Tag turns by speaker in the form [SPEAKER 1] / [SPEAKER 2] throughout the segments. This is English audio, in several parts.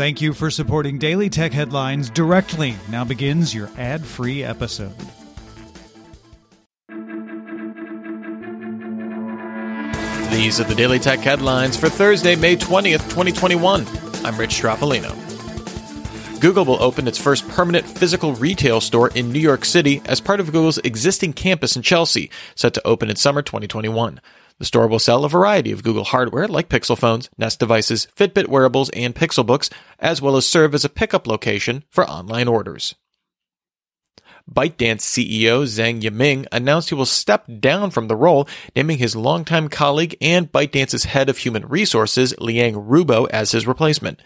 [SPEAKER 1] Thank you for supporting Daily Tech Headlines directly. Now begins your ad free episode.
[SPEAKER 2] These are the Daily Tech Headlines for Thursday, May 20th, 2021. I'm Rich Stroffolino. Google will open its first permanent physical retail store in New York City as part of Google's existing campus in Chelsea, set to open in summer 2021. The store will sell a variety of Google hardware like Pixel phones, Nest devices, Fitbit wearables, and Pixelbooks, as well as serve as a pickup location for online orders. ByteDance CEO Zhang Yiming announced he will step down from the role, naming his longtime colleague and ByteDance's head of human resources, Liang Rubo, as his replacement.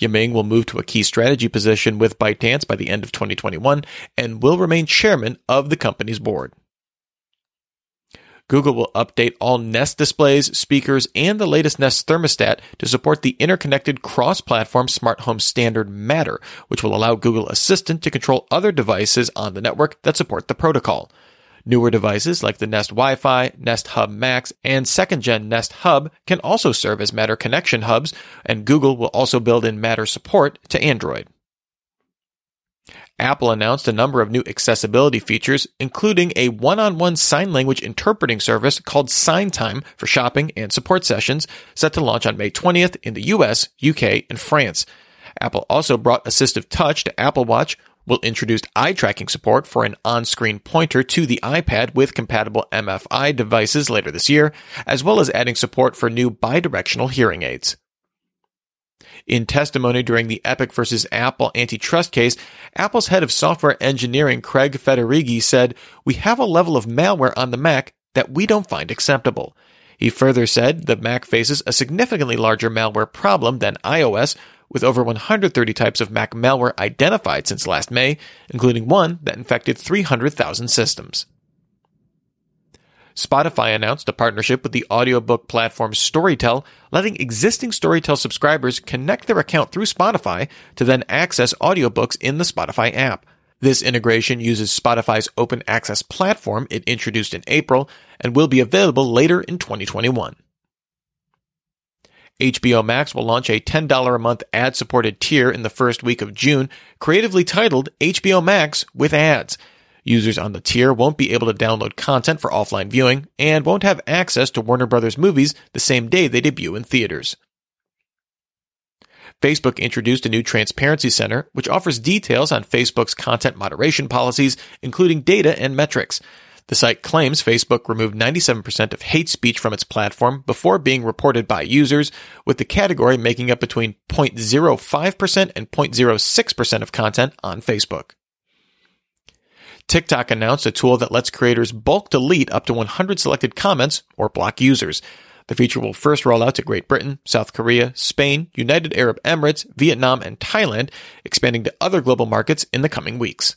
[SPEAKER 2] Yiming will move to a key strategy position with ByteDance by the end of 2021 and will remain chairman of the company's board. Google will update all Nest displays, speakers, and the latest Nest thermostat to support the interconnected cross-platform smart home standard Matter, which will allow Google Assistant to control other devices on the network that support the protocol. Newer devices like the Nest Wi-Fi, Nest Hub Max, and second-gen Nest Hub can also serve as Matter connection hubs, and Google will also build in Matter support to Android. Apple announced a number of new accessibility features, including a one-on-one sign language interpreting service called SignTime for shopping and support sessions, set to launch on May 20th in the US, UK, and France. Apple also brought Assistive Touch to Apple Watch, will introduce eye tracking support for an on-screen pointer to the iPad with compatible MFI devices later this year, as well as adding support for new bidirectional hearing aids. In testimony during the Epic versus Apple antitrust case, Apple's head of software engineering, Craig Federighi, said, We have a level of malware on the Mac that we don't find acceptable. He further said the Mac faces a significantly larger malware problem than iOS, with over 130 types of Mac malware identified since last May, including one that infected 300,000 systems. Spotify announced a partnership with the audiobook platform Storytel, letting existing Storytel subscribers connect their account through Spotify to then access audiobooks in the Spotify app. This integration uses Spotify's open access platform it introduced in April and will be available later in 2021. HBO Max will launch a $10 a month ad supported tier in the first week of June, creatively titled HBO Max with ads. Users on the tier won't be able to download content for offline viewing and won't have access to Warner Brothers movies the same day they debut in theaters. Facebook introduced a new transparency center, which offers details on Facebook's content moderation policies, including data and metrics. The site claims Facebook removed 97% of hate speech from its platform before being reported by users, with the category making up between 0.05% and 0.06% of content on Facebook. TikTok announced a tool that lets creators bulk delete up to 100 selected comments or block users. The feature will first roll out to Great Britain, South Korea, Spain, United Arab Emirates, Vietnam, and Thailand, expanding to other global markets in the coming weeks.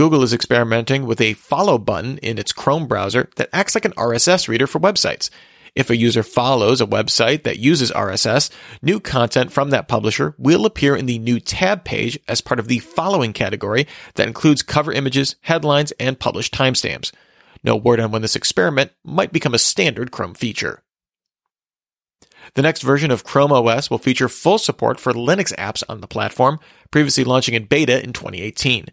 [SPEAKER 2] Google is experimenting with a follow button in its Chrome browser that acts like an RSS reader for websites. If a user follows a website that uses RSS, new content from that publisher will appear in the new tab page as part of the following category that includes cover images, headlines, and published timestamps. No word on when this experiment might become a standard Chrome feature. The next version of Chrome OS will feature full support for Linux apps on the platform, previously launching in beta in 2018.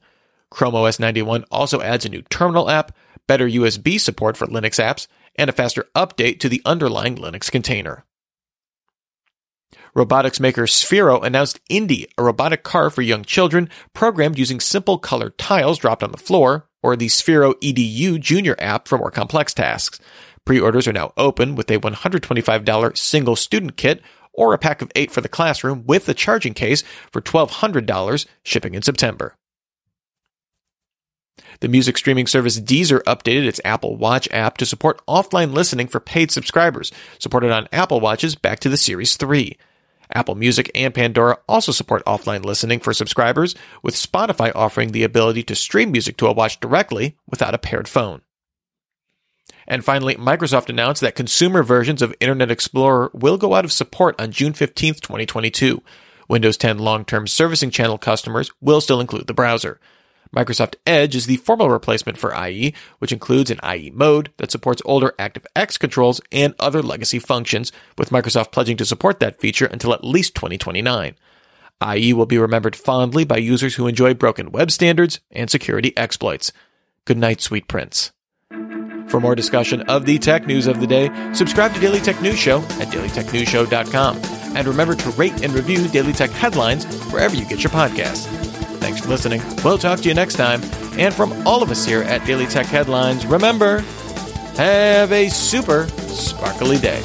[SPEAKER 2] Chrome OS 91 also adds a new terminal app, better USB support for Linux apps, and a faster update to the underlying Linux container. Robotics maker Sphero announced indi, a robotic car for young children programmed using simple colored tiles dropped on the floor, or the Sphero EDU Junior app for more complex tasks. Pre-orders are now open with a $125 single student kit or a pack of eight for the classroom with a charging case for $1,200 shipping in September. The music streaming service Deezer updated its Apple Watch app to support offline listening for paid subscribers, supported on Apple Watches back to the Series 3. Apple Music and Pandora also support offline listening for subscribers, with Spotify offering the ability to stream music to a watch directly without a paired phone. And finally, Microsoft announced that consumer versions of Internet Explorer will go out of support on June 15, 2022. Windows 10 long-term servicing channel customers will still include the browser. Microsoft Edge is the formal replacement for IE, which includes an IE mode that supports older ActiveX controls and other legacy functions, with Microsoft pledging to support that feature until at least 2029. IE will be remembered fondly by users who enjoy broken web standards and security exploits. Good night, sweet prince. For more discussion of the tech news of the day, subscribe to Daily Tech News Show at dailytechnewsshow.com. And remember to rate and review Daily Tech headlines wherever you get your podcasts. Thanks for listening. We'll talk to you next time. And from all of us here at Daily Tech Headlines, remember, have a super sparkly day.